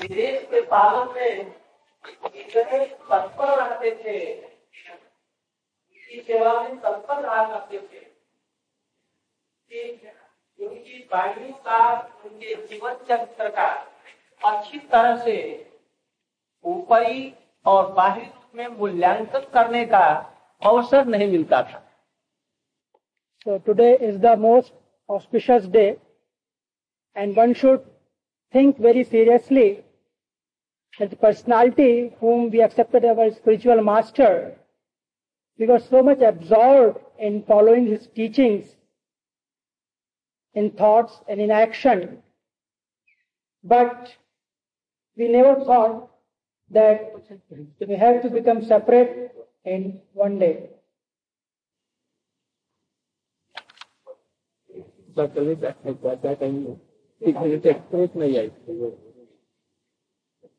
विदेश के पालन में इतने तत्पर रहते थे। सेवा में तत्पर रहा करते थे। उनकी वाणी का, उनके जीवन चरित्र का अच्छी तरह से ऊपरी और बाहरी रूप में मूल्यांकन करने का अवसर नहीं मिलता था। So, today is the most auspicious day and one should think very seriously as the personality whom we accepted as our spiritual master, we were so much absorbed in following his teachings, in thoughts and in action. But we never thought that we have to become separate in one day. That, that, that, that, that, that, that, that,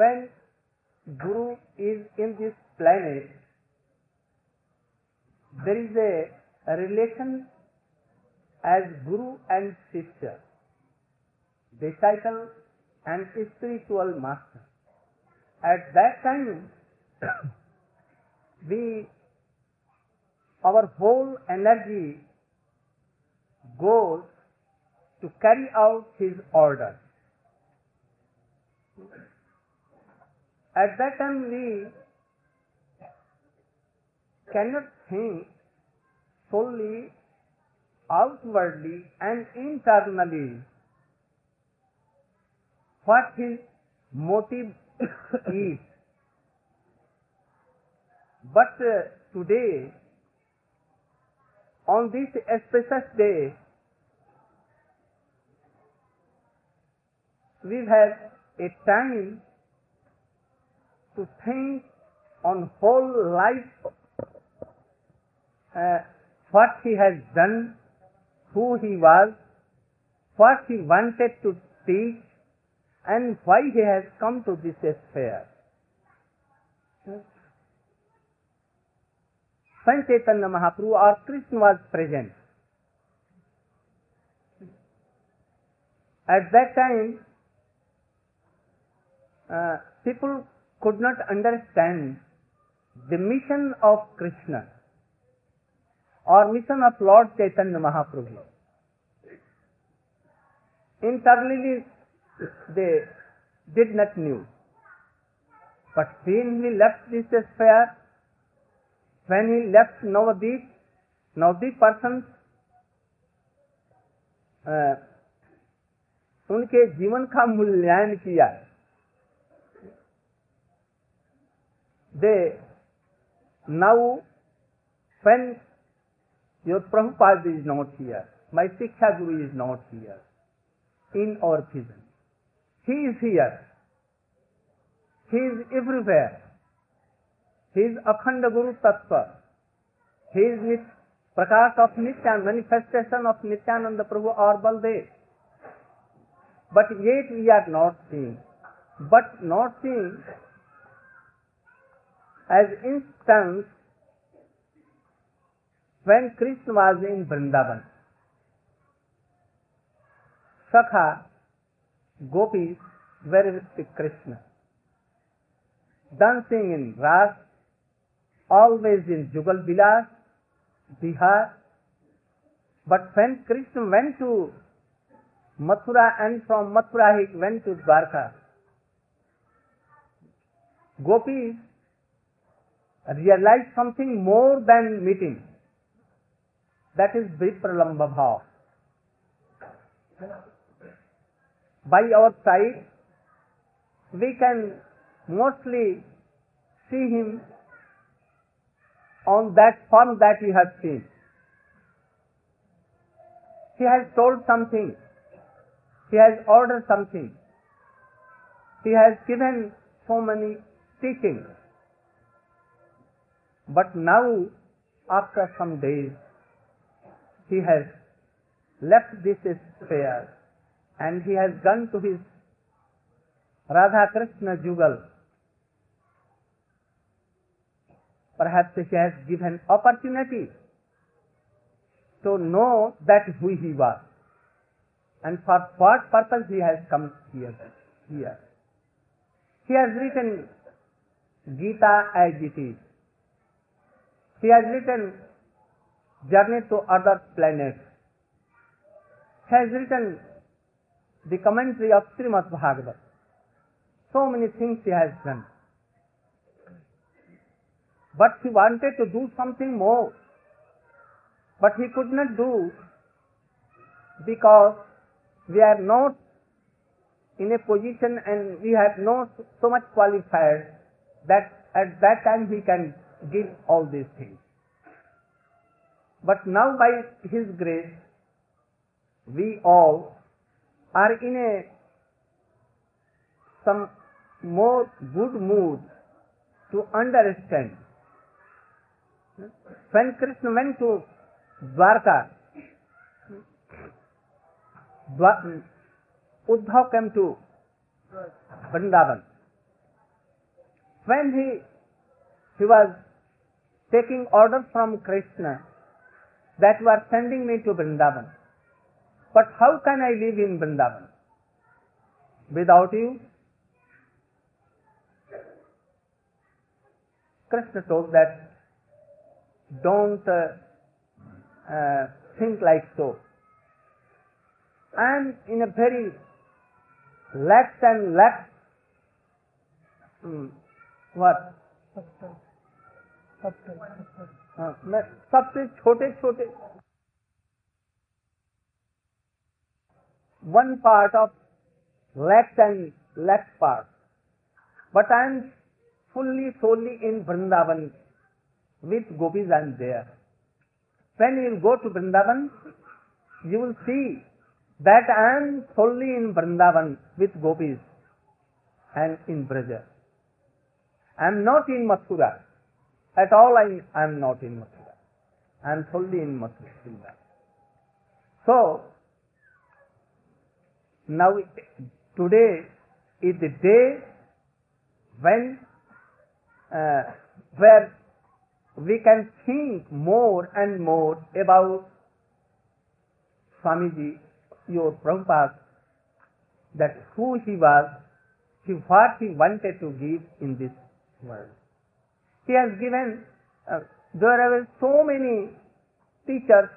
when Guru is in this planet, there is a, a relation as Guru and Sister, disciple and spiritual master. At that time, we, our whole energy goes to carry out his order. At that time we cannot think solely outwardly and internally what his motive is. But uh, today, on this auspicious day, we have a time to think on whole life uh, what he has done, who he was, what he wanted to teach, and why he has come to this sphere. When Chaitanya Mahaprabhu or Krishna was present, at that time, uh, people could not understand the mission of Krishna or mission of Lord Chaitanya Mahaprabhu. Internally they did not knew. But when he left this sphere, when he left Navadip, Navadip persons uh, उनके जीवन का मूल्यांकन किया they now when your Prabhupada is not here, my Siksha Guru is not here in our vision. He is here. He is everywhere. He is Akhanda Guru Tattva. He is Nit, Prakash of Nityan, manifestation of Nityananda Prabhu or Baldev. But yet we are not seeing. But not seeing as instance when Krishna was in Vrindavan. Sakha, gopis were with Krishna. Dancing in Ras, always in Jugal Bilas, Bihar. But when Krishna went to Mathura and from Mathura he went to Dwarka, gopis realize something more than meeting. That is Vipralamba Bhav. By our sight, we can mostly see him on that form that we have seen. He has told something. He has ordered something. He has given so many teachings. But now, after some days, he has left this sphere and he has gone to his Radha Krishna Jugal. Perhaps he has given opportunity to know that who he was and for what purpose he has come here. here. He has written Gita as it is. He has written Journey to Other Planets. He has written the commentary of Srimad Bhagavad. So many things he has done. But he wanted to do something more. But he could not do because we are not in a position and we have not so much qualified that at that time he can give all these things. But now by his grace, we all are in a some more good mood to understand. When Krishna went to Dwarka, Uddhav came to Vrindavan. When he he was taking orders from Krishna that you are sending me to Vrindavan. But how can I live in Vrindavan without you? Krishna told that don't uh, uh, think like so. I am in a very lax and lax hmm, what मैं सबसे छोटे छोटे। One part of left and left part but I am fully solely in Vrindavan with gopis and there when you go to Vrindavan you will see that I am fully in Vrindavan with gopis and in Braj I am not in Mathura At all I am not in Mathura. I am solely in Mathura. So, now today is the day when uh, where we can think more and more about Swamiji, your Prabhupada, that who he was, what he wanted to give in this world. He has given, uh, there are so many teachers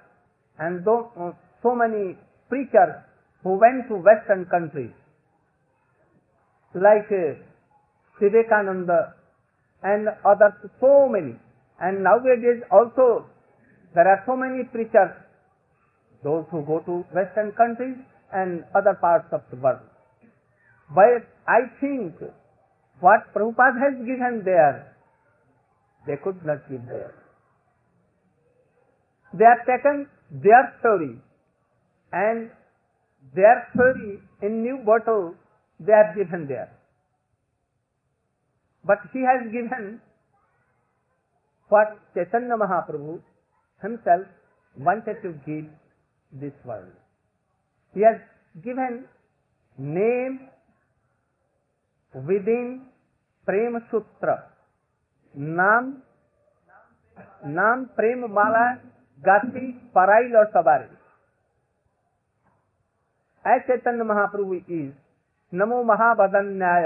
and uh, so many preachers who went to western countries like uh, Vivekananda and others, so many. And nowadays also there are so many preachers, those who go to western countries and other parts of the world. But I think what Prabhupada has given there, they could not give there. They have taken their story and their story in new bottle they have given there. But he has given what Chaitanya Mahaprabhu himself wanted to give this world. He has given name within Prem Sutra. नाम नाम प्रेम माला गाती पराइल और सवारी। ऐ Chaitanya Mahaprabhu is नमो महाबदन्याय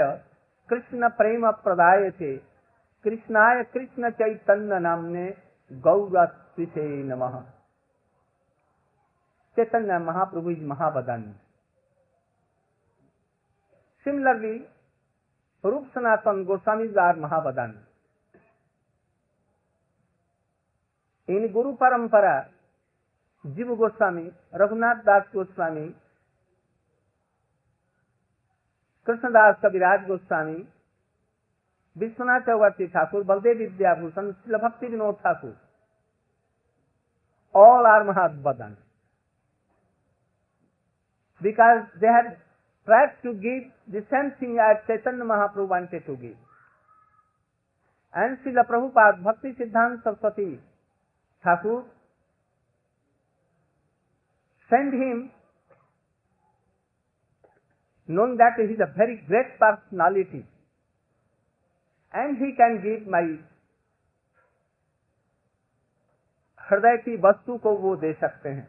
कृष्ण प्रेम प्रदाय थे। कृष्णाय कृष्ण चैतन्य नाम नामने गौरसे नम। चैतन्य महाप्रभु is महाबदन similarly रूप सनातन गोस्वामी आर महाबदन इन गुरु परंपरा, जीव गोस्वामी, रघुनाथ दास गोस्वामी, कृष्णदास कविराज गोस्वामी, विश्वनाथ चौवर्ती ठाकुर, बलदेव विद्याभूषण, शिलभक्ति Vinod Thakur all are महादन because they have tried to give the same at Chaitanya Mahaprabhu wanted to give and Srila Prabhupada Bhakti Siddhanta Saraswati Thakur send him known that is a very great personality and he can give my हृदय की वस्तु को वो दे सकते हैं।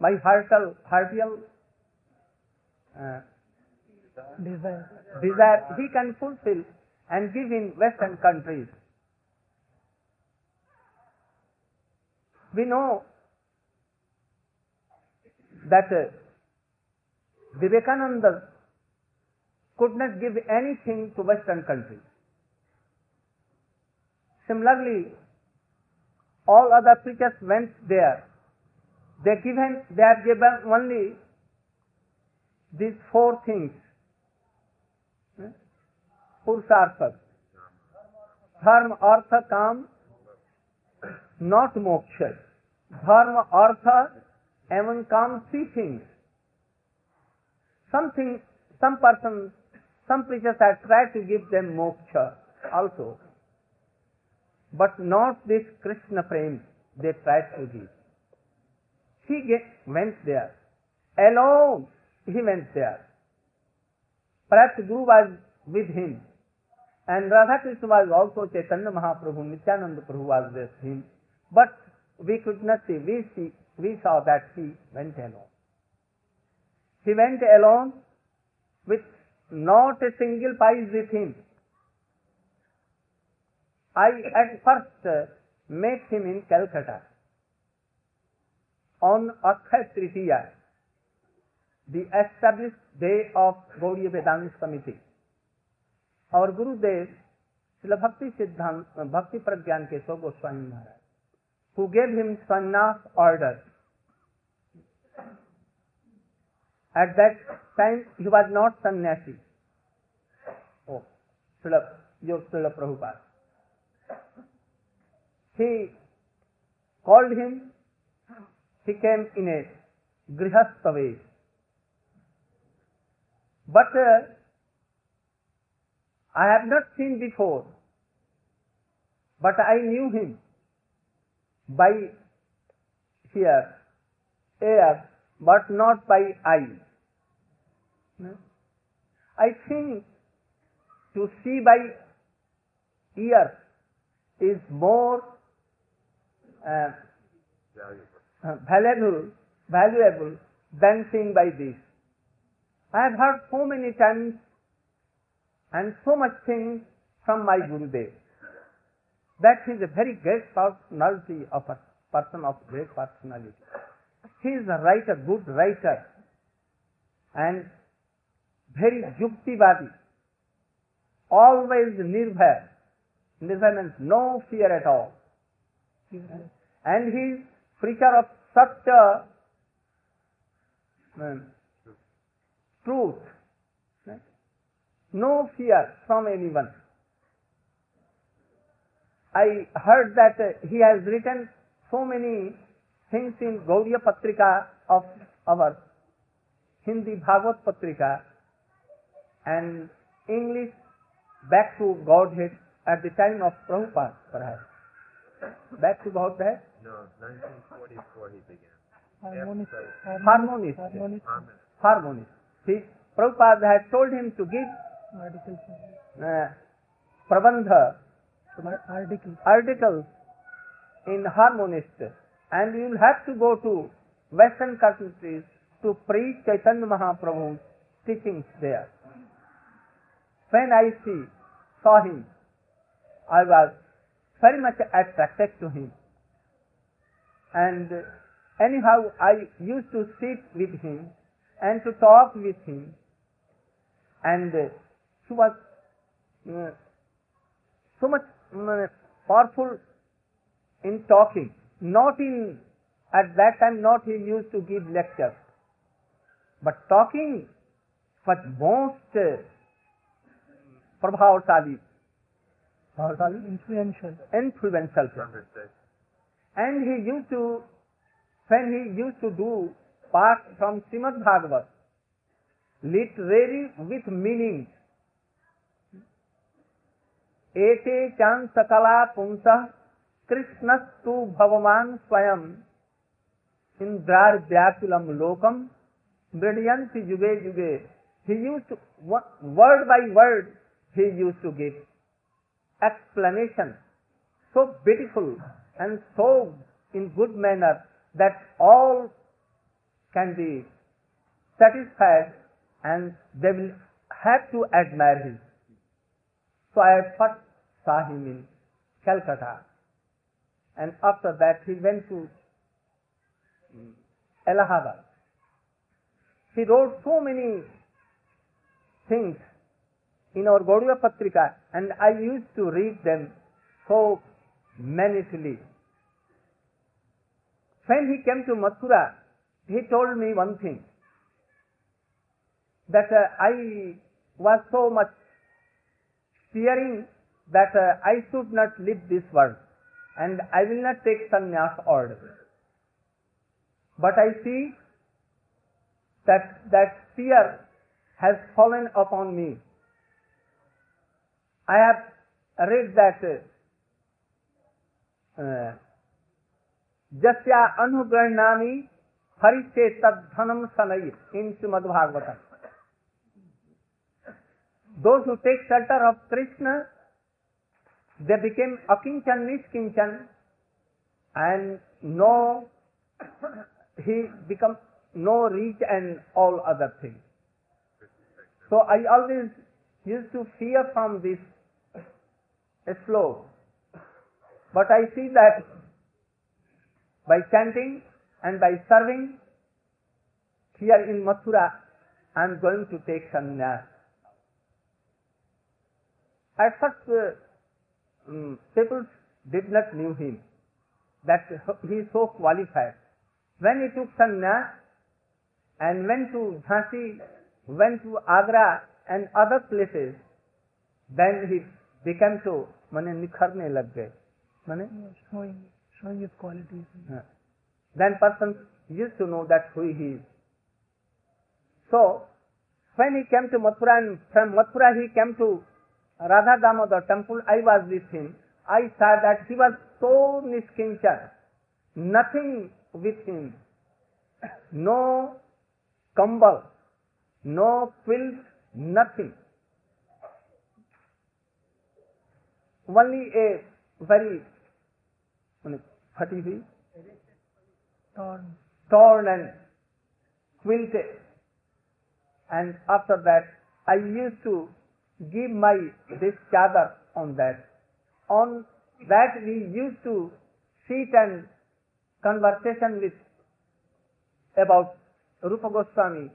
My heart hearty desire desire he can fulfil and give in western countries we know that uh, Vivekananda could not give anything to western countries similarly all other preachers went there they given they have given only these four things पुरुषार्थ धर्म अर्थ काम not मोक्ष धर्म, अर्थ एवं काम seething something some person some preachers are try to give them moksha also but not this Krishna prem they try to give he went there alone he went there प्रत guru was with him and Radha Krishna was also Chaitanya Mahaprabhu Nityananda Prabhu was with him but we could not see, we see, we saw that he went alone. He went alone with not a single piece with him. I at first uh, met him in Calcutta on Akshaya Tritiya, the established day of Gaudiya Vedanta Committee. और गुरुदेव शिल भक्ति Siddhanta Bhakti Prajnan Keshav Goswami Maharaj who gave him sannyas order at that time he was not sannyasi oh Srila जो शिल Prabhupada he called him he came in a grihastha way but uh, I have not seen before, but I knew him by here, ear, but not by eye. I think to see by ear is more uh, uh, valuable, valuable than seeing by this. I have heard so many times and so much things from my Gurudev. That a very great personality of a person of great personality. He is a writer, good writer, and very yuktivadi, always nirbhaya. Nirbhaya means no fear at all. And he is preacher of such a um, truth no fear from anyone. I heard that uh, he has written so many things in Gaudiya Patrika of our Hindi Bhagavad Patrika and English back to Godhead at the time of Prabhupada perhaps. Back to Godhead? No, 1944 he began. Harmonist. Harmonist. Harmonist. Harmonist. He, Prabhupada had told him to give uh, Prabandha Articles. in harmonist and you will have to go to western countries to preach Chaitanya Mahaprabhu's teachings there. When I see, saw him, I was very much attracted to him. And anyhow, I used to sit with him and to talk with him. And he was uh, so much powerful in talking. Not in, at that time, not he used to give lectures. But talking was most uh, prabhavashali, prabhavashali, Influential. influential. And he used to, when he used to do part from Srimad Bhagavat, literary with meaning. एते चान सकला पुंस कृष्णस्तु भगवान स्वयं इंद्रार व्याकुलम लोकम brilliant युगे युगे। He use word by word he use to give explanation so beautiful and so in good manner that all can be satisfied and they will have to admire his so I first saw him in Calcutta and after that he went to Allahabad. He wrote so many things in our Gaudiya Patrika and I used to read them so minutely. When he came to Mathura, he told me one thing that uh, I was so much fearing that uh, I should not leave this world and I will not take sannyas order. But I see that that fear has fallen upon me. I have read that uh, जस्या हरिचे तद्धनम सनई in Srimad Bhagavatam. Those who take shelter of Krishna, they became akinchan nishkinchan and no, he becomes no reach and all other things. So I always used to fear from this slope. But I see that by chanting and by serving here in Mathura, I am going to take sannyas. At first, uh, um, people did not knew him, that he is so qualified. When he took sannyas and went to Jhansi, went to Agra and other places, then he became so, माने निखरने लग गए माने showing, showing his qualities. हाँ. then person used to know that who he is. So, when he came to Mathura and from Mathura he came to Radha Damodar temple, I was with him. I saw that he was so niskinchan, nothing with him, no kambal, no quilt, nothing. Only a very फटी हुई Torn. torn and quilted. And after that, I used to give my this chadar on that. On that we used to sit and conversation with about Rupa Goswami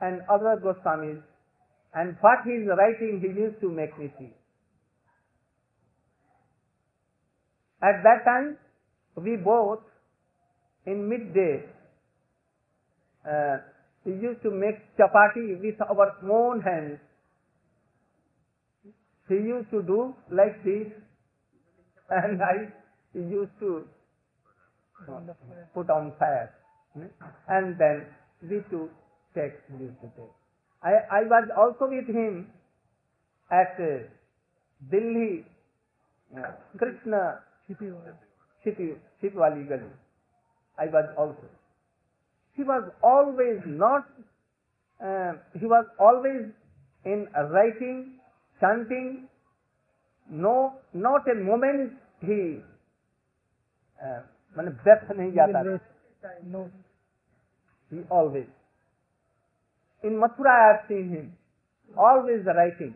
and other Goswamis and what he is writing he used to make me see. At that time, we both in midday uh, we used to make chapati with our own hands. He used to do like this, and I used to put on fire, and then we two take used to. I, I was also with him at uh, Delhi, uh, Krishna Chipwali Gali. I was also. He was always not, uh, he was always in writing, chanting, no, not a moment he, uh, मैंने व्यर्थ नहीं जाता था. No. He always. In Mathura I have seen him, always writing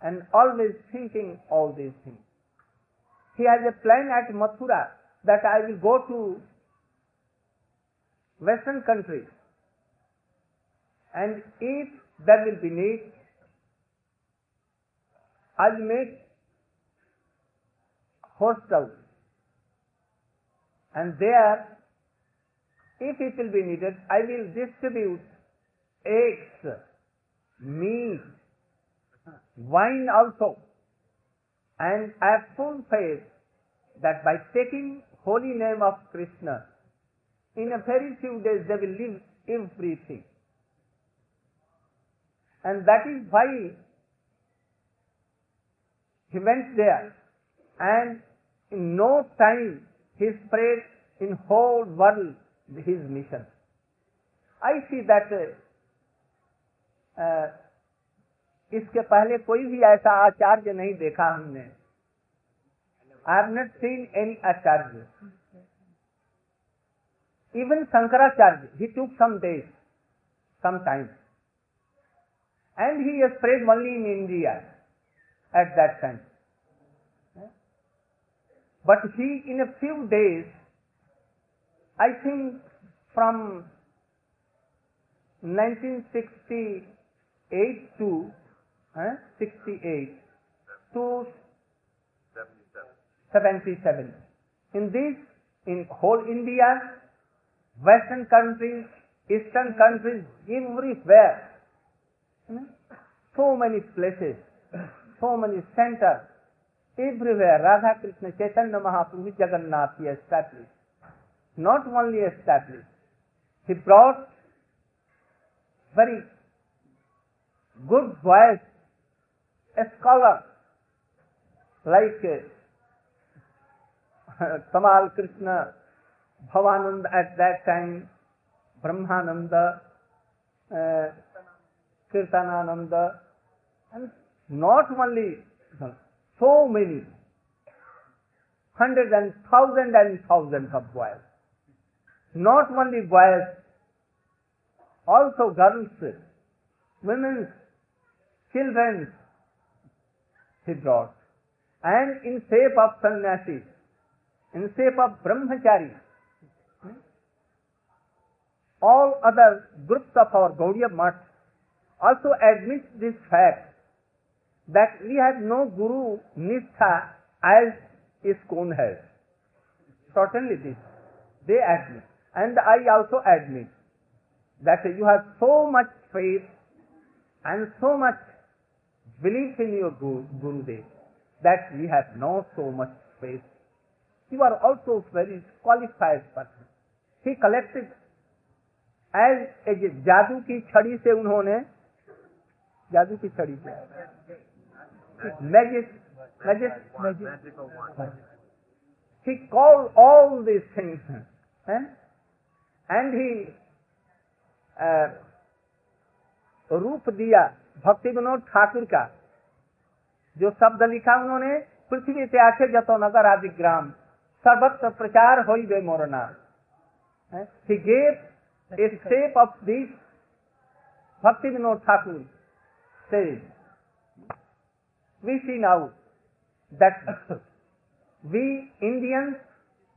and always thinking all these things. He has a plan at Mathura that I will go to western countries and if there will be need, I will make hostels and there if it will be needed, I will distribute eggs, meat, wine also. And I have full faith that by taking holy name of Krishna, in a very few days they will leave everything. And that is why he went there. And in no time he spread in whole world his mission. I see that uh, इसके पहले कोई भी ऐसा आचार्य नहीं देखा हमने। I have not seen any acharya. Even Shankaracharya he took some days some time and he spread only in India at that time. But he, in a few days, I think from 1968 to uh, 68 to 77. 77. In this, in whole India, western countries, eastern countries, everywhere, you know, so many places, so many centre everywhere Radha Krishna Chaitanya Mahaprabhu Jagannath he establish not only establish he brought very good voice scholar like Kamal Krishna Bhavananda at that time Brahmananda Kirtanananda and not only so many, hundreds and thousands and thousands of boys. Not only boys, also girls, women, children, he brought. And in shape of sannyasis, in shape of brahmachari, all other groups of our Gaudiya Math also admit this fact that we have no Guru Nistha as ISKCON has. Certainly this, they admit. And I also admit that you have so much faith and so much belief in your Guru, Gurudev that we have not so much faith. You are also very qualified person. He collected as a जादू की छड़ी से उन्होंने जादू की छड़ी से magic, magic, magic. He called all these things, eh? and uh, रूप दिया भक्ति विनोद ठाकुर का जो शब्द लिखा उन्होंने पृथ्वी से आखे जतो नगर आदि ग्राम सर्वत्र प्रचार हो गए Morna get a shape of this Bhakti Vinod Thakur से we see now that we Indians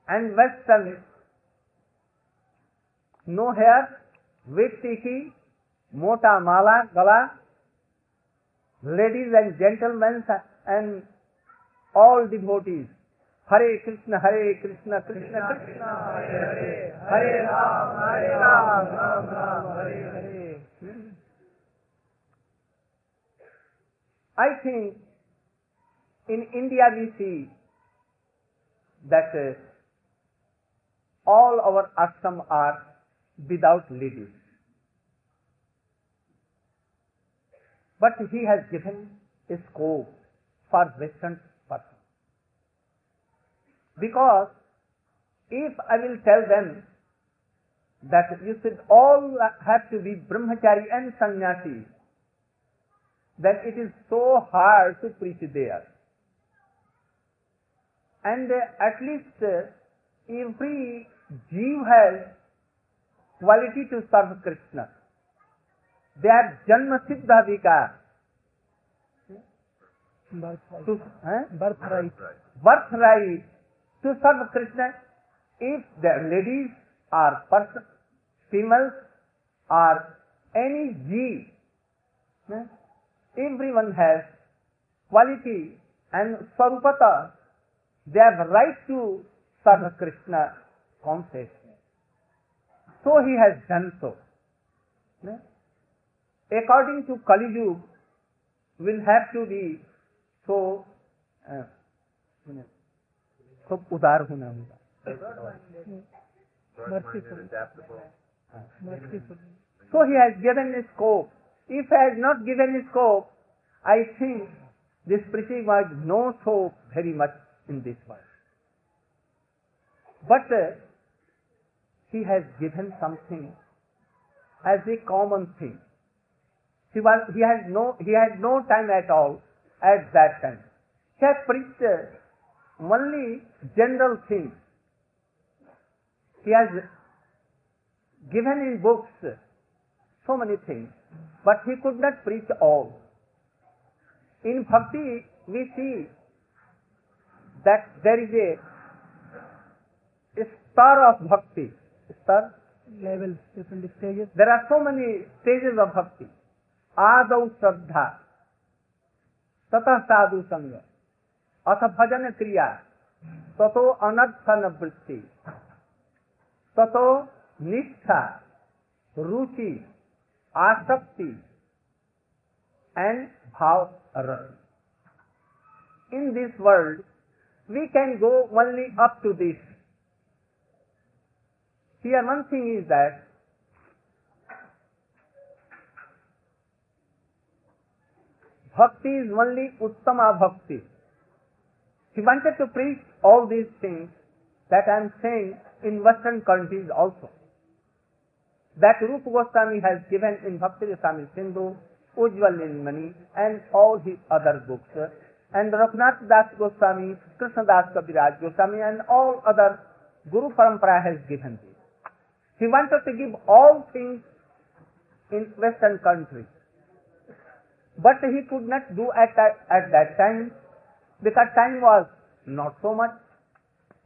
and Western no hair, with tiki, mota mala, gala, ladies and gentlemen and all devotees. Hare Krishna, Hare Krishna, Krishna Krishna, Hare Hare, Hare Ram, Hare Ram, Ram Ram, Hare Hare. In India we see that uh, all our ashram are without ladies. But he has given a scope for Western person. Because if I will tell them that you should all have to be brahmachari and sannyasi, then it is so hard to preach there. And uh, at least uh, every Jew has quality to serve Krishna. They are Janma Siddha Vikar. To, eh? Birthright. birthright to serve Krishna if the ladies or person, females or any G, eh? everyone has quality and Sarupata, they have right to serve Krishna consciously. So he has done so. eh? According to Kali Yuga, will have to be so uh, खूब उदार होना होगा Trustworthy and adaptable. So he has given a scope If I had not given scope, I think this preaching in this world. But uh, he has given something as a common thing. He was he had no he had no time at all at that time. He had preached uh, only general things. He has given in books so many things, but he could not preach all. In bhakti, we see that there is a, star of bhakti. Star? Levels, different stages. There are so many stages of bhakti. आदौ श्रद्धा ततः साधु संग अथ भजन क्रिया ततो अनर्थन वृत्ति ततो निष्ठा रुचि आसक्ति and bhav rasa. In this world, we can go only up to this. Here one thing is that bhakti is only uttama bhakti. He wanted to preach all these things that I am saying in western countries also. That Rupa Goswami has given in Bhakti Rasami Sindhu, Ujjwal Nilmani and all his other books. And Raghunath Das Goswami, Krishna Das Kaviraj Goswami and all other Guru Parampara has given this. He wanted to give all things in western countries. But he could not do at that, at that time because time was not so much.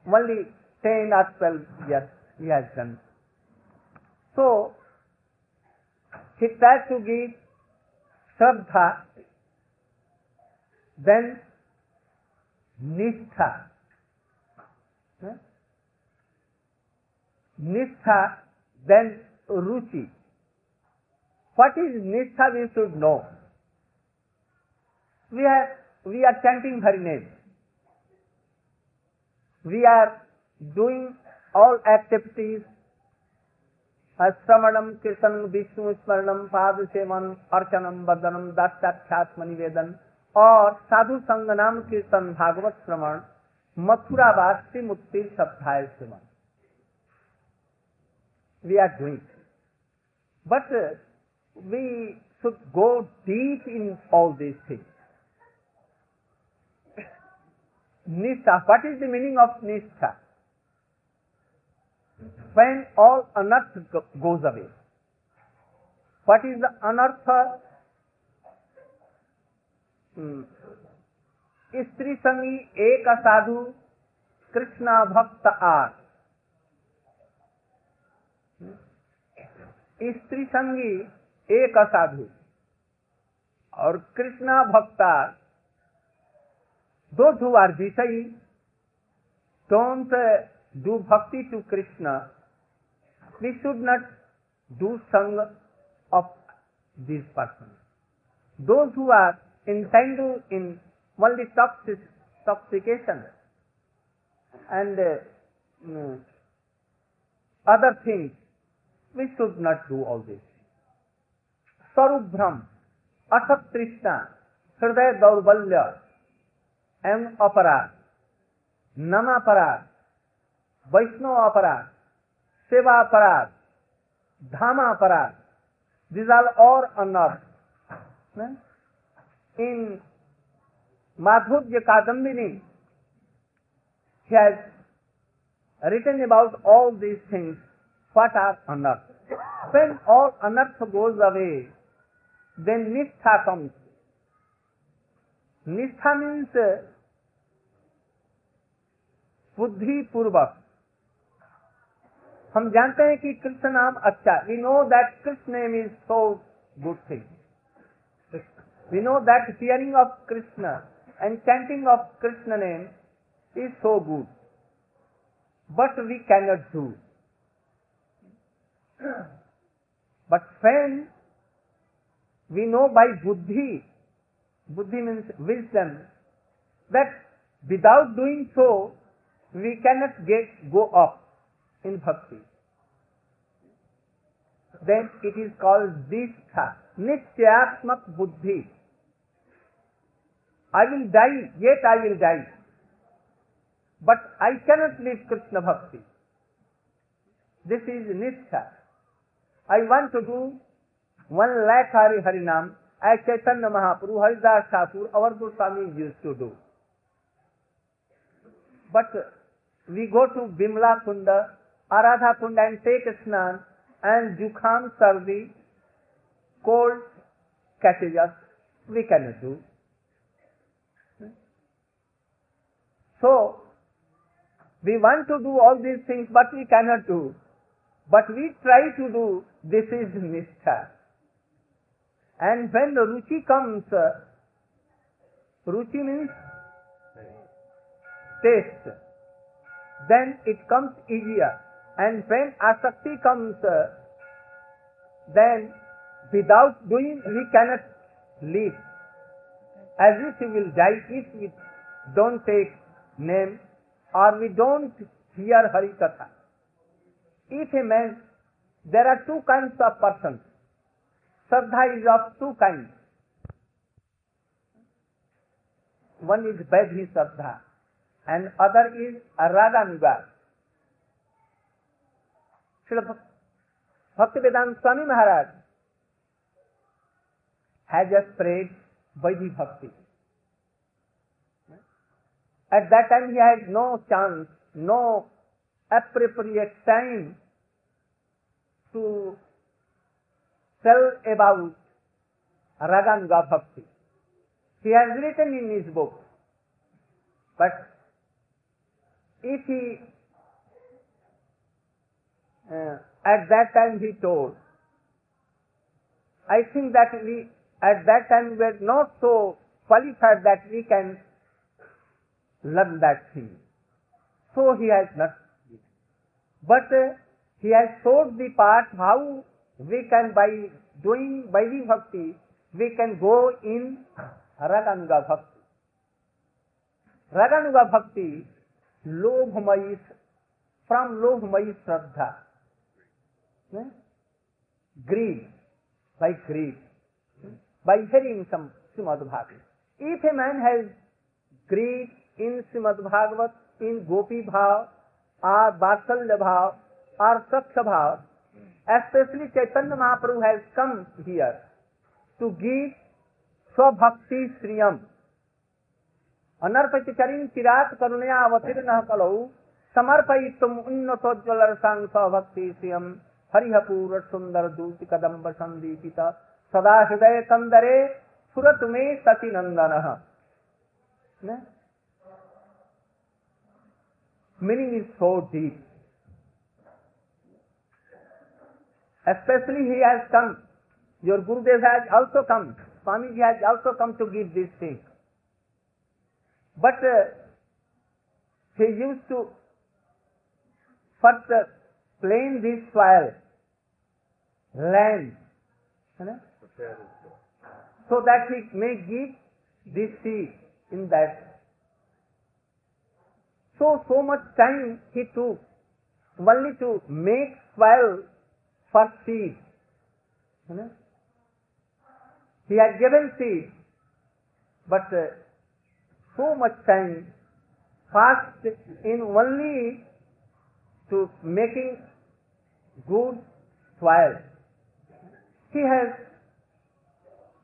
Only 10 or 12 years he has done. So, he tried to give Shraddha, then Nishtha. Huh? Nishtha, then Ruchi. What is Nishtha we should know. We are, we are chanting Hari name. We are doing all activities shravanam kirtan Vishnu smaranam पाद seven अर्चनम बदनम दास्याख्यात्म निवेदन और साधु संग नाम कीर्तन भागवत श्रवण मथुरा वास्ती मुक्ति सप्ताह seven we are doing but we should go deep in all this things nishtha what is the meaning of nishtha when all anartha goes away. What is the anartha? Hmm. स्त्री संगी एक साधु, कृष्ण भक्त आर। हम्म। स्त्री संगी एक साधु और कृष्ण भक्त दो धुआर जीसई don't do bhakti to Krishna we should not do sanga of this person दो धुआर entangled in only toxic, toxication and uh, mm, other things, we should not do all this. Sarubhram, Asat Trishna, Hriday Daurbalya, एवं अपराध नमापराध वैष्णव अपराध सेवा अपराध धामा अपराध these are all unearthed in madhurya kadambini he has written about all these things what are unearthed when all unearthed goes away then nishtha comes nishtha means बुद्धि पूर्वक हम जानते हैं कि कृष्ण नाम अच्छा we know that Krishna name is so good thing We know that hearing of Krishna and chanting of Krishna name is so good, but we cannot do. But when we know by buddhi, buddhi means wisdom, that without doing so, we cannot get go up in bhakti. Then it is called dishtha, nityatmak buddhi. I will die, yet I will die. But I cannot leave Krishna Bhakti. This is Nitya. I want to do one lakh Hari Harinam as Chaitanya Mahaprabhu, Haridas Thakur, our Goswami used to do. But we go to Bimla Kunda, Aradha Kunda and take a snan and Jukham Sardi, cold catches us, we cannot do. So, we want to do all these things, but we cannot do. But we try to do, this is Nishtha. And when the Ruchi comes, uh, Ruchi means taste. Then it comes easier. And when Asakti comes, uh, then without doing we cannot live. As if we will die if we don't take name or we don't hear Hari Katha. If a man, there are two kinds of persons. Shraddha is of two kinds. One is Vaidhi Shraddha and other is Raganuga. Srila Bhaktivedanta Swami Maharaj has spread Vaidhi Bhakti. At that time he had no chance, no appropriate time to tell about Raganuga Bhakti. He has written in his book, but if he, uh, at that time he told, I think that we, at that time we were not so qualified that we can learn that thing. So he has not. But uh, he has showed the path how we can, by doing Vaidhi Bhakti, we can go in Raganuga Bhakti. Raganuga Bhakti, Lobhamayi, from Lobhamayi Shraddha. Eh? Greed, by greed, by hearing some Srimad Bhagavad. If a man has greed in Srimad Bhagavatam, in gopi bhav और बात्सल्य भाव और स्वच्छ bhav specially Chaitanya Mahaprabhu has come here to give स्वभक्ति श्रियम। अनर्पचरिन चिरात करुणया अवतीर्ण कलो समर्पय तुम उन्नतोज्वल सांग स्वभक्ति श्रियम। हरिहपूर सुंदर दूत कदम्ब संदीपित, सदा हृदय कंदरे, सुरत में सती meaning is so deep. Especially he has come, your Gurudev has also come, Swamiji has also come to give this thing. But uh, he used to first uh, plane this soil, land, so that he may give this seed in that so, so much time he took only to make soil for seed. You know? He had given seed, but uh, so much time passed in only to making good soil. He has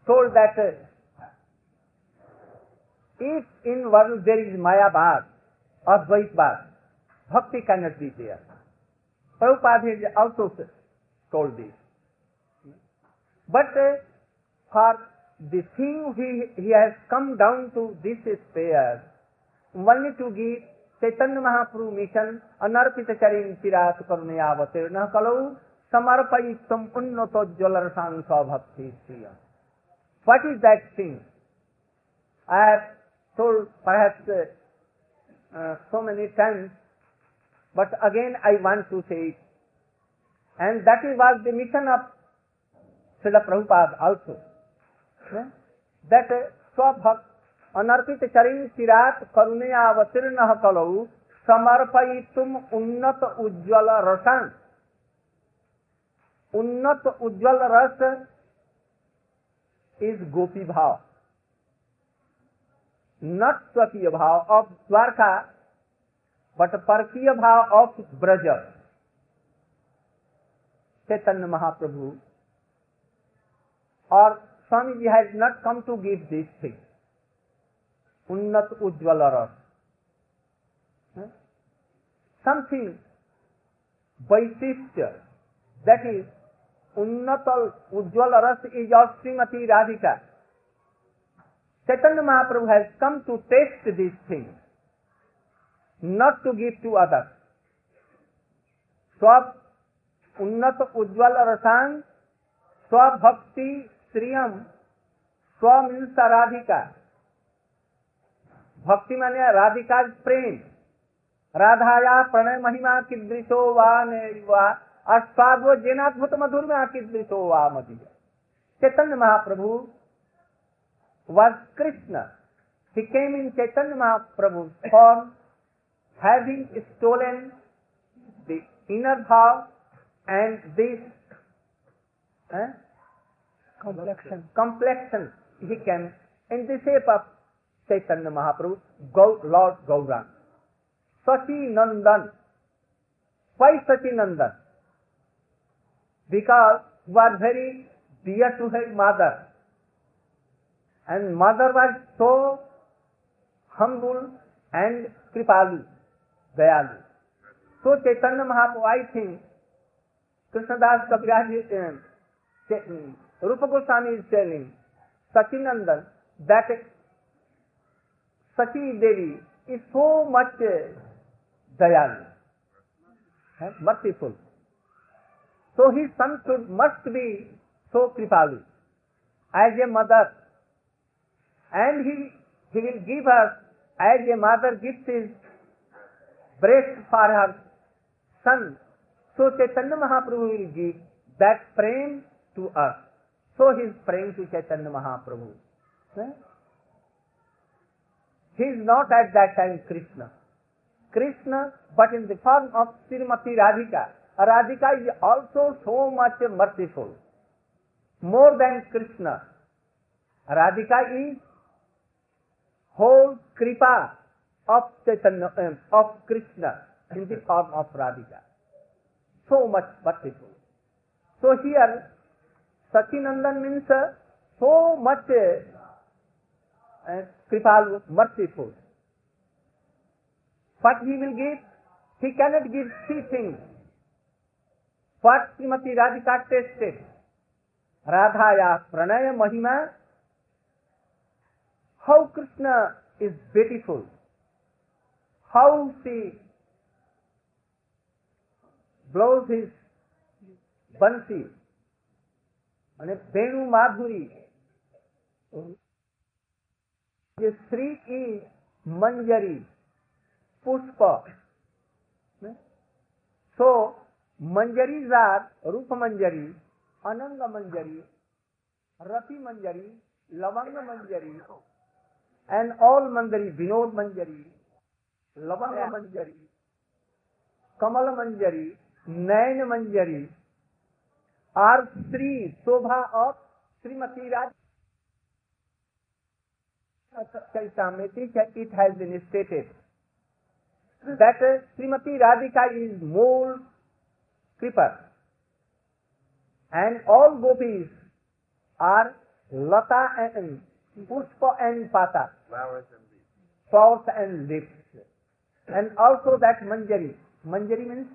told that uh, if in world there is Maya Bhag, अद्वैत बात, भक्ति का नजदीकी उपाधि also told the but for thing come down to this spare one to give Chaitanya Mahaprabhu mission अनर्पित करीन चिरात करने अवतीर्ण कलो समर्पय संपूर्ण तो ज्वलर सान स्वभक्ति what is that thing I have uh, so many times, but again I want to say it. And that was the mission of Srila Prabhupada also. Yeah? That uh, स्वभक्त अनर्पित चरिण चिरात करुणे अवतीर्ण कलौ समर्पयितुम उन्नत उज्ज्वल रसान उन्नत उज्ज्वल रस is Gopi Bhav. नट स्वकीय भाव ऑफ़ द्वारका बट परकीय भाव ऑफ़ ब्रज। चैतन्य महाप्रभु। और Swami ji has not come to give this thing उन्नत उज्ज्वल रस। समथिंग वैशिष्ट दैट इज़ उन्नत उज्ज्वल रस is of Shrimati Radhika. Chaitanya Mahaprabhu has come to taste this thing, not to give to others. Swab उन्नत उज्ज्वल रसांग स्वभक्ति श्रियम स्वमिंसा राधिका भक्ति माने राधिका प्रेम राधाया प्रणय महिमा कीदृशो वा वा अस्वादो जेनाद्भुत मधुर में कीदृशो वा मधुर Chaitanya Mahaprabhu was Krishna. He came in Chaitanya Mahaprabhu's form, having stolen the inner bhav and this eh, Complexion. complexion he came in the shape of Chaitanya Mahaprabhu, Gau, Lord Gaurang. Sachi Nandan. Why Sachi Nandan? Because he was very dear to his mother. And mother was so humble and kripalu, dayalu. So Chaitanya Mahaprabhu, I think, Krishnadas Kaviraj uh, Rupa Goswami is telling Sachinandan that Sachi Devi is so much uh, dayalu, eh, merciful. So his son should must be so kripalu as a mother, and he he will give her as a mother gives his breast for her son. So Chaitanya Mahaprabhu will give that prem to us. So his prem to Chaitanya Mahaprabhu. Eh? He is not at that time Krishna. Krishna, but in the form of Srimati Radhika. Radhika is also so much merciful. More than Krishna. Radhika is whole kripa of Chaitanya, uh, of Krishna in the form of Radhika. So much merciful. So here, Sachinandan means uh, so much uh, uh, kripal, merciful. What he will give? He cannot give three things. What Srimati Radhika tasted? Radhaya Pranaya Mahima. how Krishna is beautiful, how she blows his bansi અને વેણુ માધુરી જે સ્ત્રી ઈ મંજરી પુષ્પ so manjaris are Rupa Manjari Ananga Manjari Rati Manjari Lavanga Manjari and all manjari Vinoda Manjari Lavanga Manjari Kamala Manjari Nayana Manjari are shri shobha of Shrimati Raj been stated Shrimati Radhika is mole creeper and all gopis are lata and pushpa and pata flowers and leaves and also that manjari manjari means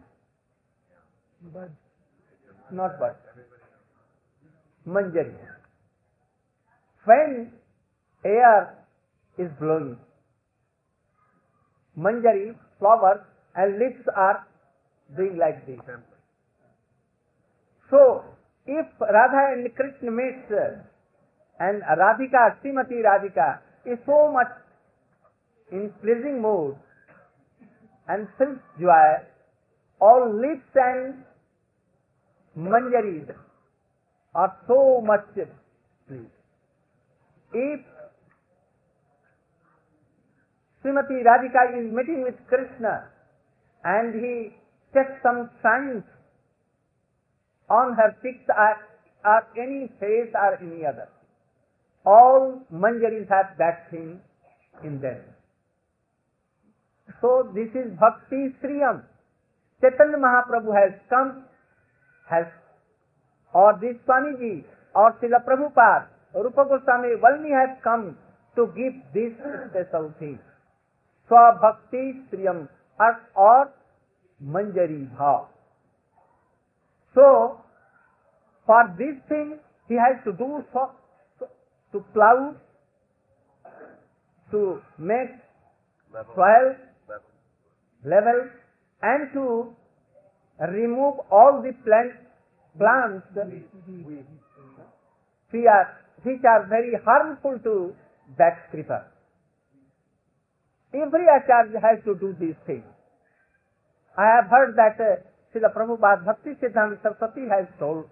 but not but manjari fan air is blowing manjari flowers and leaves are doing like this so if Radha and Krishna meets and Radhika, Srimati Radhika is so much in pleasing mood and feels joy, all lips and manjaris are so much pleased. If Srimati Radhika is meeting with Krishna and he takes some signs on her cheeks or, or any face or any other. All manjaris have that thing in them. So this is Bhakti Sriyam. Chaitanya Mahaprabhu has come, has, or this Swamiji, or Srila Prabhupada, Rupa Goswami Valmi has come to give this special thing. Swabhakti Sriyam, or, or Manjari Bhav. So, for this thing, he has to do so to plow, to make soil Level. and to remove all the plant, plants which are, which are very harmful to that creeper. Every acharya has to do these things. I have heard that uh, Srila Prabhupada Bhakti Siddhanta Saraswati has told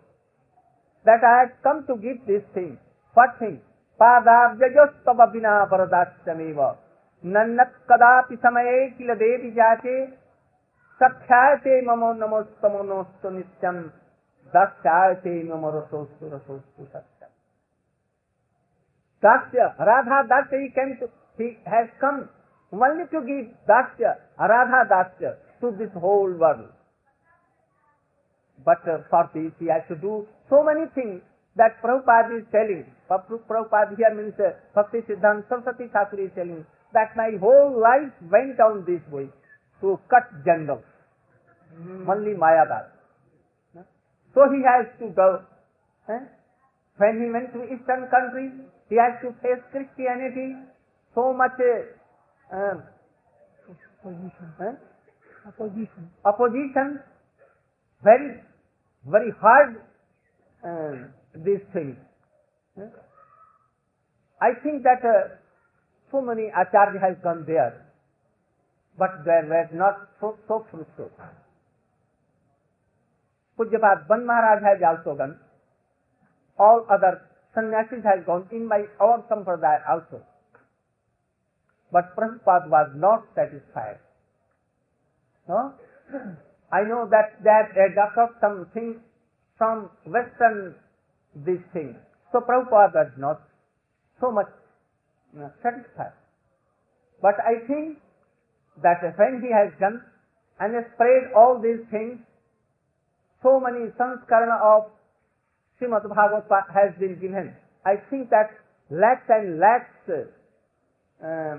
that I had come to give this thing. What thing? पादाव्ययस्तव विना वरदास्यमेव। नन्न कदापि समये किल देवि जाते सख्याते मम नमोस्तम नोस्तु नित्यम दस्याते मम रसोस्तु रसोस्तु सत्यम। Dasya Radha dasya he can to come only to give dasya, Radha dasya to this whole but for this to do so many things that Prabhupada is telling. Prabhupada here means uh, Bhakti Siddhanta Saraswati Thakur is telling that my whole life went on this way to cut jungles. Only Mayadas. So he has to go. eh? When he went to eastern countries, he has to face Christianity, so much uh, um, eh? Opposition. opposition, very, very hard um, these things. Eh? I think that uh, so many acharya has gone there, but they were not so, so fruitful. Pujyapat Ban Maharaj has also gone. All other sannyasis has gone in my our sampradaya also. But Prabhupada was not satisfied. No? I know that they got up something from Western this things. So Prabhupada was not so much satisfied. But I think that when he has done and spread all these things, so many sanskarana of Srimad Bhagavad has been given. I think that lakhs and lakhs uh?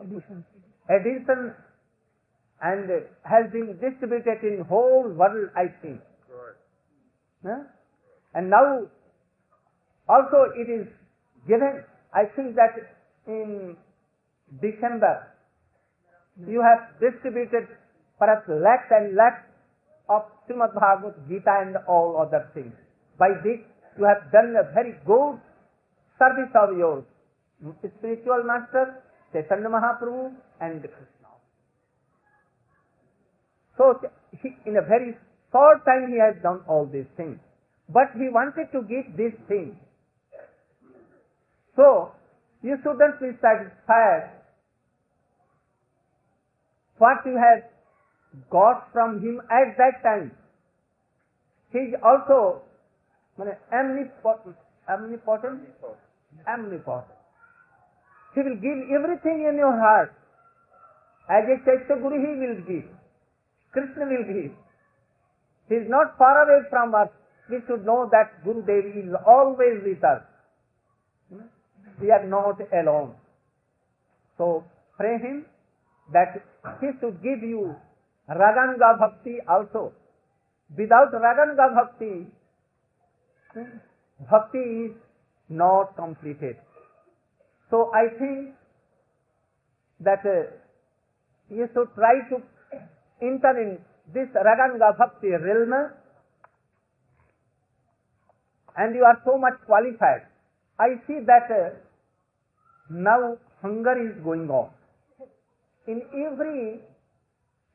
Addition. Edition and has been distributed in whole world, I Huh? And now also it is given, I think that in December you have distributed perhaps lakhs and lakhs of Srimad Bhagavad Gita and all other things. By this you have done a very good service of yours. Spiritual master, Chaitanya Mahaprabhu and Krishna. So in a very short time he has done all these things. But he wanted to give this thing. So you shouldn't be satisfied what you have got from him at that time. He is also omnipotent, omnipotent, omnipotent. He will give everything in your heart. As a Chaitya Guru he will give. Krishna will give. He is not far away from us. We should know that Guru Devi is always with us. We are not alone. So pray him that he should give you Raganga Bhakti also. Without Raganga Bhakti, Bhakti is not completed. So I think that uh, you should try to enter in this Raganga Bhakti realm and you are so much qualified. I see that uh, now hunger is going on in every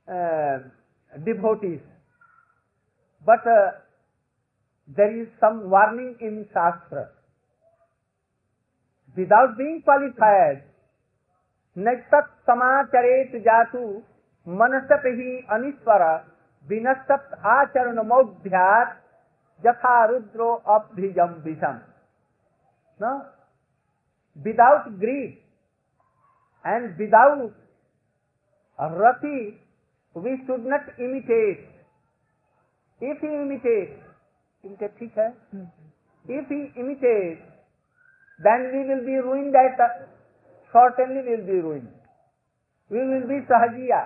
uh, devotees. But uh, there is some warning in Shastra. Without being qualified, नैतत् समाचरेत जातु मनसप ही अनिश्वर विनसप्त आचरण मौध्यात जथा रुद्रो अभिजम विषम without greed and without rati we should not imitate if he imitate इनके ठीक है? If he imitate then we will be ruin that certainly will be ruin we will be sahajiya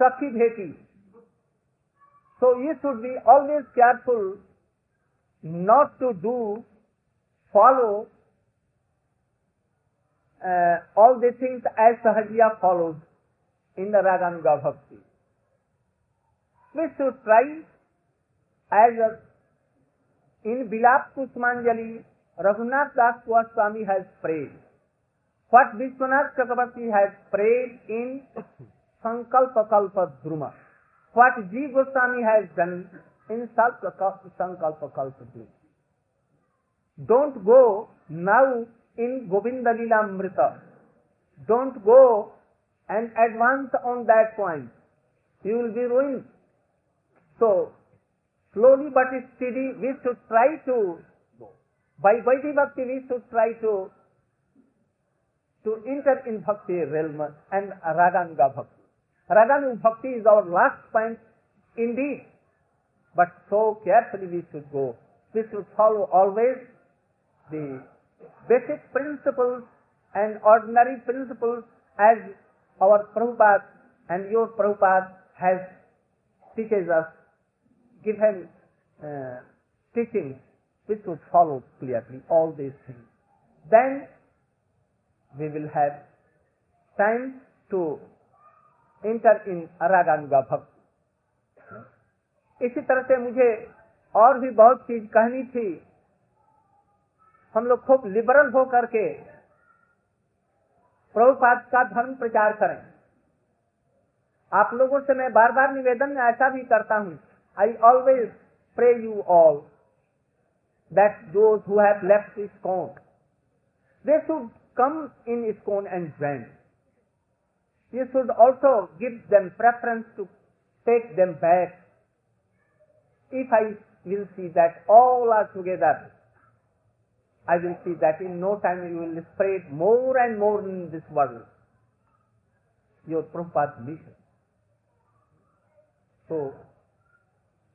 sakhi bheti. So you should be always careful not to do, follow uh, all the things as Sahajiya follows in the Raganuga Bhakti. We should try as a, in Bilap Kusmanjali, Raghunath Das Goswami has prayed. What Vishwanath Chakravarti has prayed in Sankalpa कल्प द्रुम what जी गोस्वामी है Sankalpa Kalpadruma don't go now in Govinda Lilamrita don't go and advance on that point you will be ruin so slowly but study we should try to by vaidhi bhakti we should try to to enter in bhakti realm and रागांगा भक्ति Raganuga Bhakti is our last point indeed, but so carefully we should go. We should follow always the basic principles and ordinary principles as our Prabhupada and your Prabhupada has teaches us, given uh, teachings which would follow clearly all these things. Then we will have time to enter in रागानुगा Bhakti. इसी तरह से मुझे और भी बहुत चीज़ कहनी थी। हम लोग खूब लिबरल हो करके प्रभुपाद का धर्म प्रचार करें। आप लोगों से मैं बार बार निवेदन में ऐसा भी करता हूँ I always pray you all that who have left ISKCON they should come in ISKCON and join you should also give them preference to take them back. If I will see that all are together, I will see that in no time you will spread more and more in this world your Prabhupada's mission. So,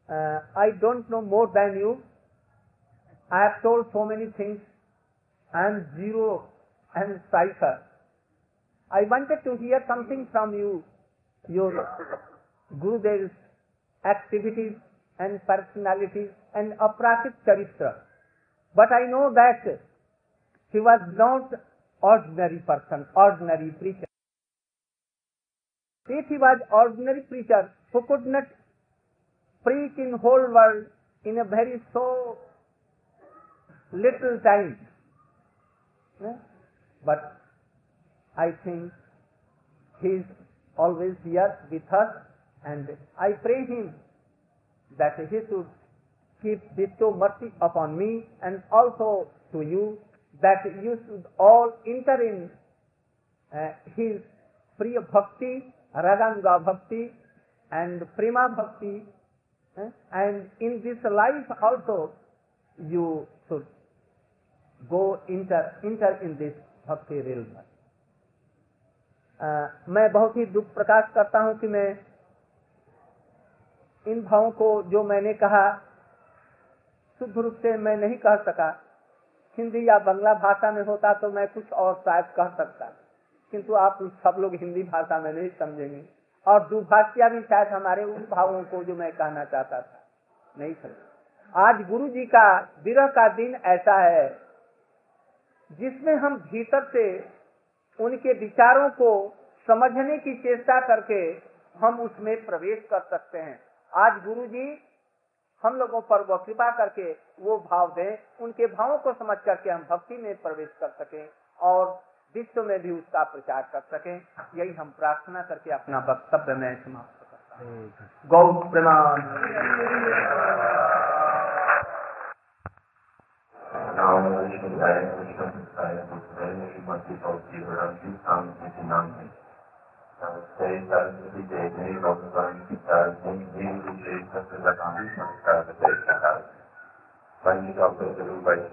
uh, I don't know more than you. I have told so many things. I am zero and cipher. I wanted to hear something from you, your Gurudev's activities and personality and aprakrit charitra. But I know that he was not ordinary person, ordinary preacher. If he was ordinary preacher who could not preach in whole world in a very so little time. eh? But I think he is always here with us and I pray him that he should keep bestow mercy upon me and also to you that you should all enter in uh, his Priya Bhakti, Raganga Bhakti and Prema Bhakti eh, and in this life also you should go enter, enter in this Bhakti realm. Uh, मैं बहुत ही दुख प्रकाश करता हूँ कि मैं इन भावों को जो मैंने कहा शुद्ध रूप से मैं नहीं कह सका। हिंदी या बंगला भाषा में होता तो मैं कुछ और शायद कह सकता किंतु आप सब लोग हिंदी भाषा में नहीं समझेंगे। और दुभाषिया भी शायद हमारे उन भावों को जो मैं कहना चाहता था नहीं समझ आज गुरु जी का विरह का दिन ऐसा है जिसमें हम भीतर से उनके विचारों को समझने की चेष्टा करके हम उसमें प्रवेश कर सकते हैं। आज गुरु जी हम लोगों पर वो कृपा करके वो भाव दें, उनके भावों को समझ करके हम भक्ति में प्रवेश कर सकें और विश्व में भी उसका प्रचार कर सकें। यही हम प्रार्थना करके अपना वक्तव्य में समाप्त करता हूँ। गौ प्रणाम। science is very much positive around this and. Now, say that the DNA of the scientific and being replaced as the condition of the data has. When you talk to the room by the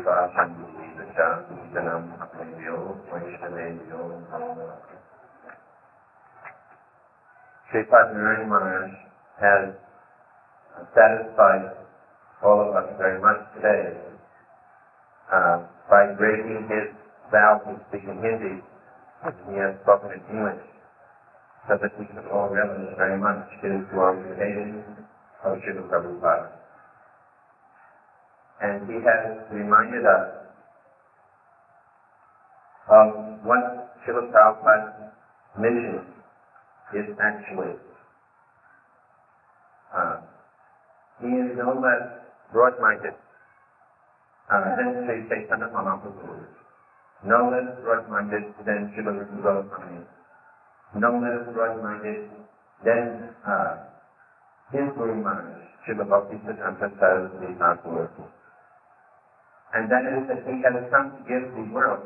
crash and the chance, the number of the video, when you have a and so on. Shripad Nirani Maharaj has satisfied all of us very much today. Uh, by breaking his vow to speak in Hindi. He has spoken in English so that we can all relish very much his glorification of Srila Prabhupada. And he has reminded us of what Srila Prabhupada's mission is actually. Uh, he is no less broad-minded uh, than Sri Chaitanya Mahaprabhu, no less broad-minded than Srila Rupa Goswami, no less broad-minded than uh, his Guru Maharaj, Srila Bhaktisiddhanta Saraswati Thakur. And that is that he has come to give the world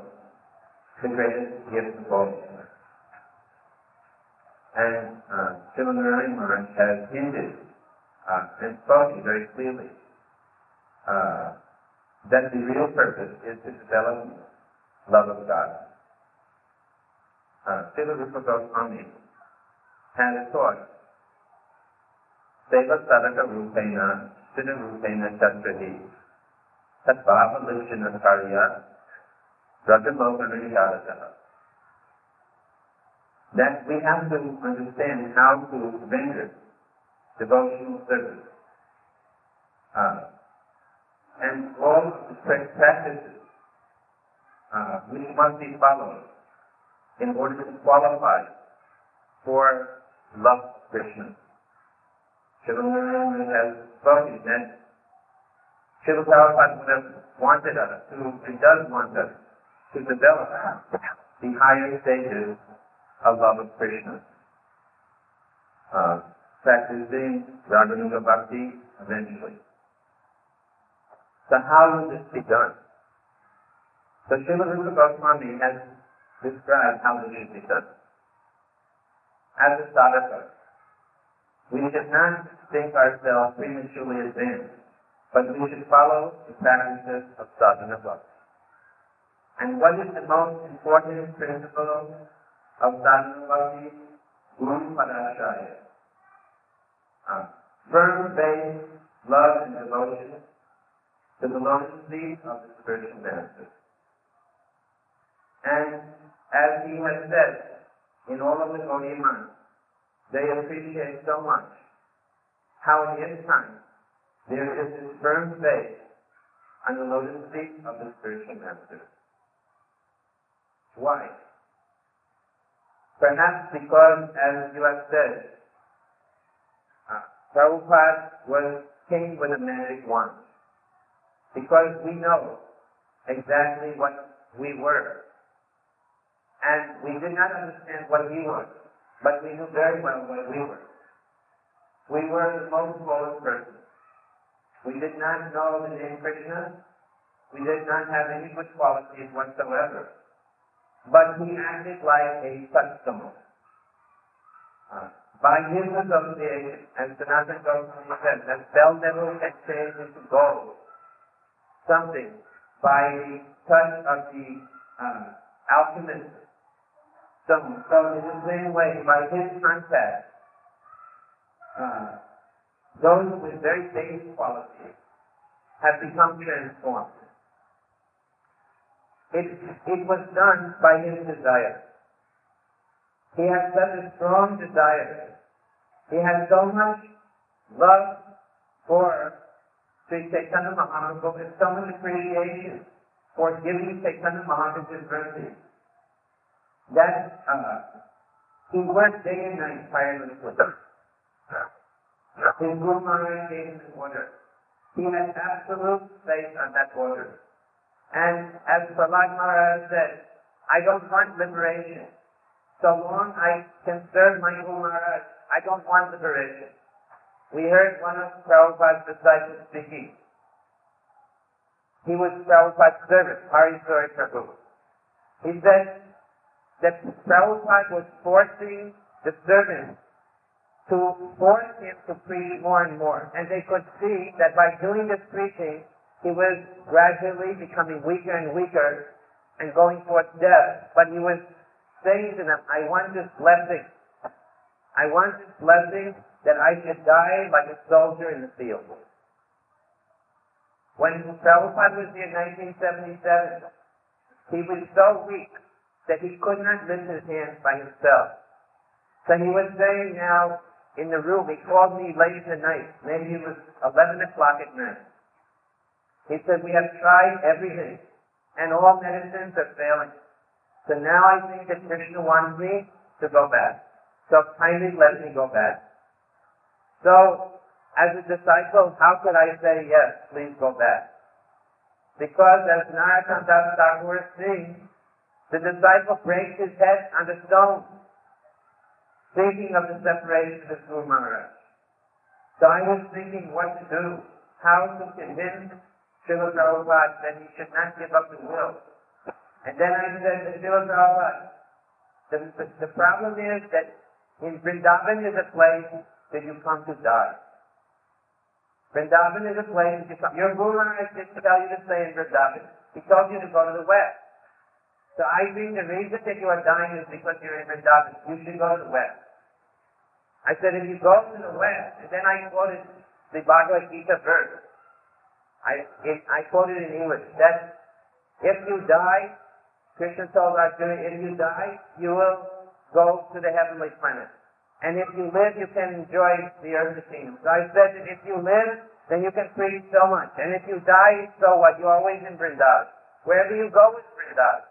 the greatest gift of all. And uh, Srila Narayana Maharaj has hinted uh, and spoken very clearly uh, that the real purpose is to develop love of God. Uh, Srila Rupa Goswami had taught Seva Sadaka Rupena, Siddha Rupena Chatrahi, Tat Bhava Lishana Karya, Rajamohana Yadata. That we have to understand how to render devotional service. Uh, and all the practices uh, must be followed in order to qualify for love Krishna. Srila has spoken that Srila Prabhupada would have wanted us to, and does want us, to develop the higher stages of love of Krishna. Uh, practicing Raganuga Bhakti eventually. So how will this be done? So Srila Rupa Goswami has described how this should be done. As a sadhaka, we should not think ourselves prematurely advanced, but we should follow the practices of sadhana bhakti. And what is the most important principle of sadhana bhakti? Guru Padashaya. Uh, firm faith, love, and devotion the feet of the spiritual master. And as he has said in all of the Gaudiya months, they appreciate so much how in his time there is this firm faith on the lotus feet of the spiritual master. Why? Perhaps because, as you have said, uh, Prabhupada was king with a magic wand. Because we know exactly what we were. And we did not understand what he was, but we knew very well what we were. We were the most lowest person. We did not know the name Krishna. We did not have any good qualities whatsoever. But he acted like a customer. Uh, by his association, and Sanatana Goswami said, that bell never exchange into gold. Something by the touch of the uh, alchemist. Some, so in the same way, by his contact, uh, those with very base qualities have become transformed. It, it was done by his desire. He had such a strong desire. He had so much love for Sri Chaitanya Mahaprabhu and so much appreciation for giving Chaitanya Mahaprabhu's mercy that uh, he worked day and night tirelessly. His Guru Maharaj gave him order. He had absolute faith on that order. And as Prahlad Maharaj said, I don't want liberation. So long I can serve my Guru Maharaj, I don't want liberation. We heard one of Prabhupada's disciples speaking. He was Prabhupada's servant, Hari Suri Prabhu. He said that Prabhupada was forcing the servants to force him to preach more and more. And they could see that by doing this preaching, he was gradually becoming weaker and weaker and going towards death. But he was saying to them, I want this blessing. I want this blessing that I should die like a soldier in the field. When Prabhupada was here in 1977, he was so weak that he could not lift his hands by himself. So he was saying now in the room, he called me late the night, maybe it was 11 o'clock at night. He said, we have tried everything, and all medicines are failing. So now I think that Krishna wants me to go back. So kindly let me go back. So, as a disciple, how could I say yes, please go back? Because as Narottam Das Thakur the disciple breaks his head on the stone, thinking of the separation of Guru Maharaj. So I was thinking what to do, how to convince Srila Prabhupada that he should not give up the will. And then I said to Srila Prabhupada, the, the, the problem is that in Vrindavan is a place that you come to die. Vrindavan is a place that you come. Your Guru Maharaj didn't tell you to stay in Vrindavan. He told you to go to the west. So I think the reason that you are dying is because you're in Vrindavan. You should go to the west. I said, if you go to the west, and then I quoted the Bhagavad Gita verse. I, it, I quoted in English that if you die, Krishna told Arjuna, if you die, you will go to the heavenly planet. And if you live, you can enjoy the earthly kingdom. So I said that if you live, then you can preach so much. And if you die, so what? You're always in Vrindavan. Wherever you go is Vrindavan.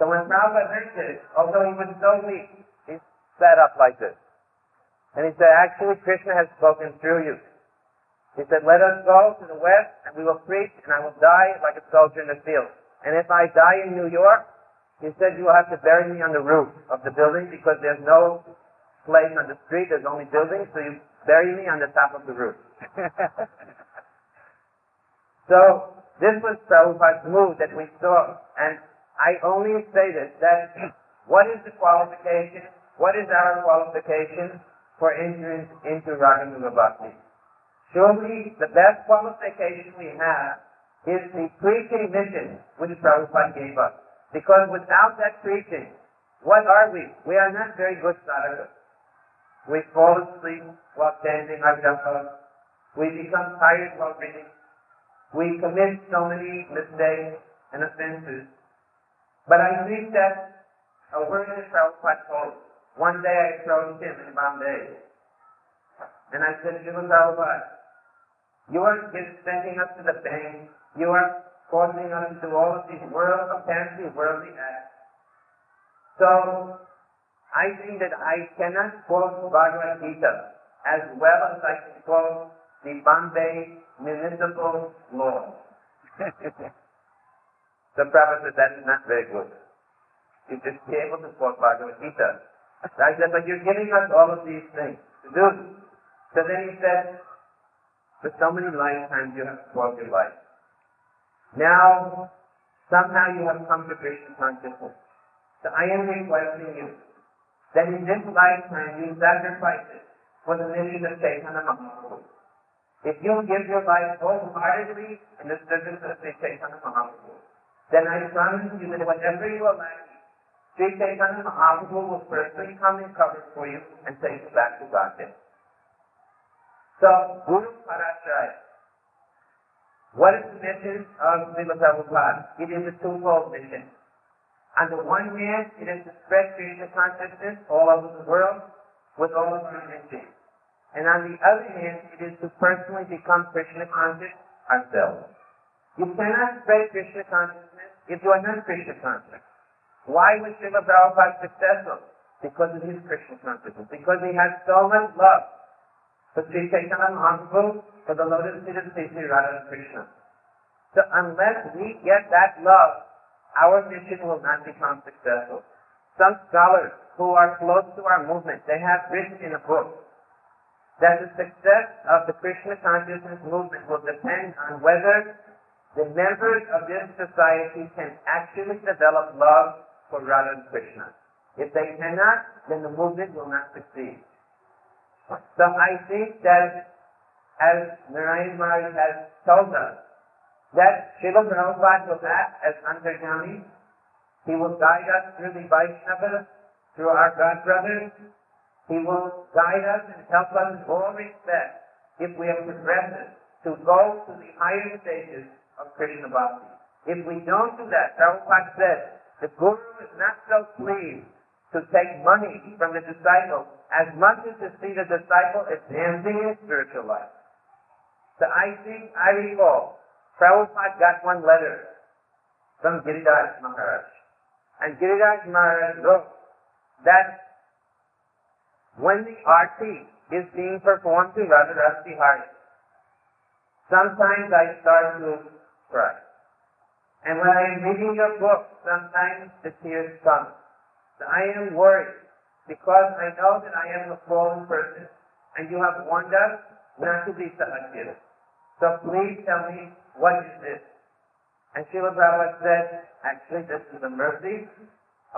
So when Prabhupada heard this, although he was so weak, he sat up like this. And he said, actually, Krishna has spoken through you. He said, let us go to the west and we will preach and I will die like a soldier in the field. And if I die in New York, he said, you will have to bury me on the roof of the building because there's no place on the street, there's only buildings, so you bury me on the top of the roof. so, this was Prabhupada's move that we saw. And I only say this, that what is the qualification, what is our qualification for entrance into Raganuga Bhakti? Surely the best qualification we have is the preaching mission which Prabhupada gave us. Because without that preaching, what are we? We are not very good sadhakas. We fall asleep while our japa. We become tired while reading. We commit so many mistakes and offenses. But I think that a word that Prabhupada told. One day I approached him in Bombay. And I said, Srila Prabhupada, you are sending us to the bank. You are causing us to all of these world, apparently worldly acts. So, I think that I cannot quote Bhagavad Gita as well as I can quote the Bombay municipal law. the Prabhupada said that is not very good. You should be able to quote Bhagavad Gita. I said, but you're giving us all of these things to do. So then he said, for so many lifetimes you have spoiled your life. Now, somehow you have come to Krishna consciousness. So I am requesting you that in this lifetime you sacrifice for the mission of Chaitanya Mahaprabhu. If you give your life wholeheartedly in the service of Sri Chaitanya Mahaprabhu, then I promise you that whatever you are lacking, Sri Chaitanya Mahaprabhu will personally come and cover for you and take you back to Godhead. So, Guru Parashraya. What is the mission of Srila Prabhupada? It is a twofold mission. On the one hand, it is to spread Krishna consciousness all over the world with all our. And on the other hand, it is to personally become Krishna conscious ourselves. You cannot spread Krishna consciousness if you are not Krishna conscious. Why was Srila Prabhupada successful? Because of his Krishna consciousness. Because he has so much love for Sri Chaitanya Mahaprabhu, for the lotus feet of Sri Radha Krishna. So unless we get that love, our mission will not become successful. Some scholars who are close to our movement, they have written in a book that the success of the Krishna consciousness movement will depend on whether the members of this society can actually develop love for Radha and Krishna. If they cannot, then the movement will not succeed. So I think that as Narayan Maharaj has told us, that Srila Prabhupada will act as Antarjami. He will guide us through the Vaishnavas, through our God brothers. He will guide us and help us in all respects if we are progressive to go to the higher stages of Krishna Bhakti. If we don't do that, Prabhupada said, the Guru is not so pleased to take money from the disciple as much as to see the disciple advancing in spiritual life. So I think, I recall, Prabhupada got one letter from Giriraj Maharaj. And Giriraj Maharaj wrote that when the arti is being performed to Radha Rasi Hari, sometimes I start to cry. And when I am reading your book, sometimes the tears come. So I am worried because I know that I am a fallen person and you have warned us not to be selective. So please tell me what is this? And Srila Prabhupada said, actually this is the mercy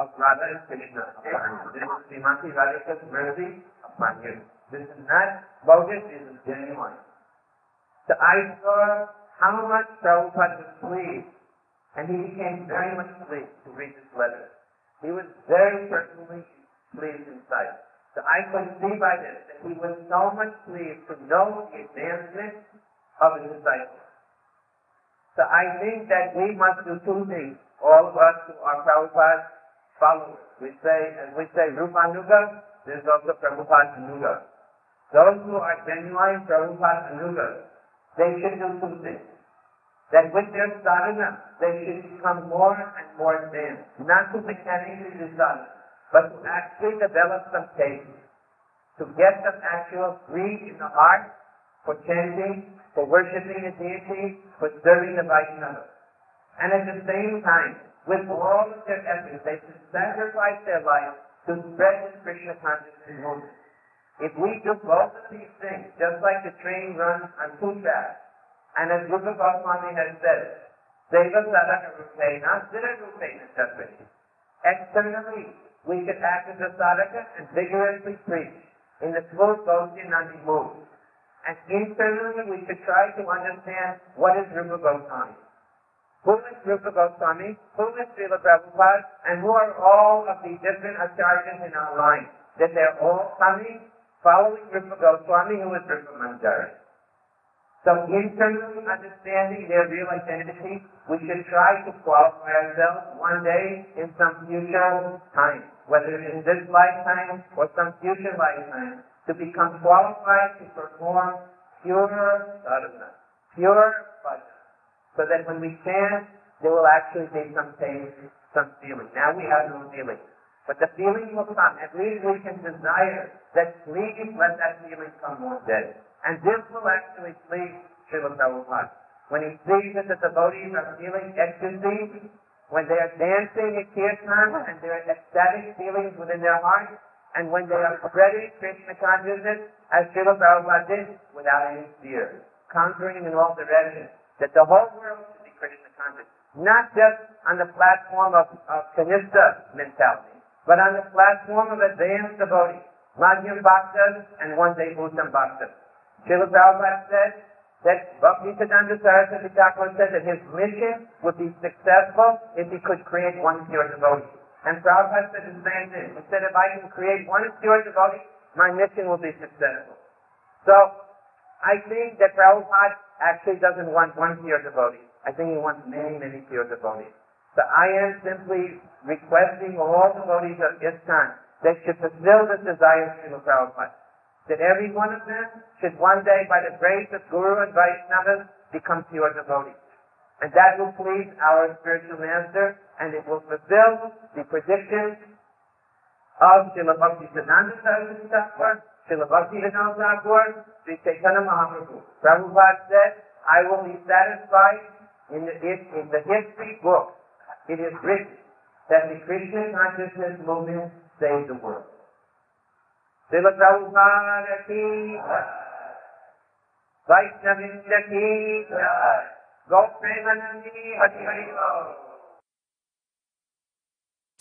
of Radha and Krishna. This is Srimati Radhika's mercy upon you. This is not about bogus, this is genuine. So I saw how much Prabhupada was pleased and he became very much pleased to read this letter. He was very personally pleased inside. So I could see by this that he was so much pleased to know the advancement of his disciples. So I think that we must do two things, all of us who are Prabhupada followers. We say, and we say Rupanuga, there's also Prabhupada Anuga. Those who are genuine Prabhupada Anuga, they should do two things. That with their sadhana, they should become more and more advanced. Not to mechanically do but to actually develop some taste. To get some actual greed in the heart for chanting, for worshipping the deity, for serving the Vaishnava. And at the same time, with all of their efforts, they should sacrifice their life to spread this Krishna consciousness movement. If we do both of these things, just like the train runs on two tracks, and as Rupa Goswami has said, Seva Sadhaka Rupena, Siddha Rupena Satvati. Externally, we should act as a sadhaka and vigorously preach in the smooth Gaudiya Nandi mood. And internally, we should try to understand what is Rupa Goswami. Who is Rupa Goswami? Who is Srila Prabhupada? And who are all of the different acharyas in our line? That they're all coming, following Rupa Goswami, who is Rupa Manjari. So internally understanding their real identity, we should try to qualify ourselves one day in some future time, whether in this lifetime or some future lifetime, to become qualified to perform pure sadhana, pure bhajan, so that when we chant, there will actually be some taste, some feeling. Now we have no feeling. But the feeling will come. At least we can desire that please let that feeling come one day. And this will actually please Srila Prabhupada. When he sees that the devotees are feeling ecstasy, when they are dancing at kirtan and there are ecstatic feelings within their heart, and when they are spreading Krishna consciousness, as Srila Prabhupada did, without any fear, conquering in all directions, that the whole world should be Krishna conscious. Not just on the platform of, of Kanista mentality, but on the platform of advanced devotees, Madhyam Bhaktas and one day Bhutam Bhaktas. Srila Prabhupada said that Bhaktisiddhanta Saraswati Thakur said that his mission would be successful if he could create one pure devotee. And Prabhupada said the same thing. He said if I can create one pure devotee, my mission will be successful. So, I think that Prabhupada actually doesn't want one pure devotee. I think he wants many, many pure devotees. So I am simply requesting all devotees of ISKCON that should fulfill the desire of Srila Prabhupada that every one of them should one day, by the grace of Guru and Vaishnavas, become pure devotees. And that will please our spiritual master, and it will fulfill the prediction of Srila Bhakti Siddhanta Saraswati Thakur, Srila Bhakti Vinod Thakur, Sri Chaitanya Mahaprabhu. Prabhupada said, I will be satisfied in the, in the history book. It is written that the Krishna consciousness movement saved the world. Srila Prabhupada ki Vaishnavinda ki Premanandi Hari Hari Bol.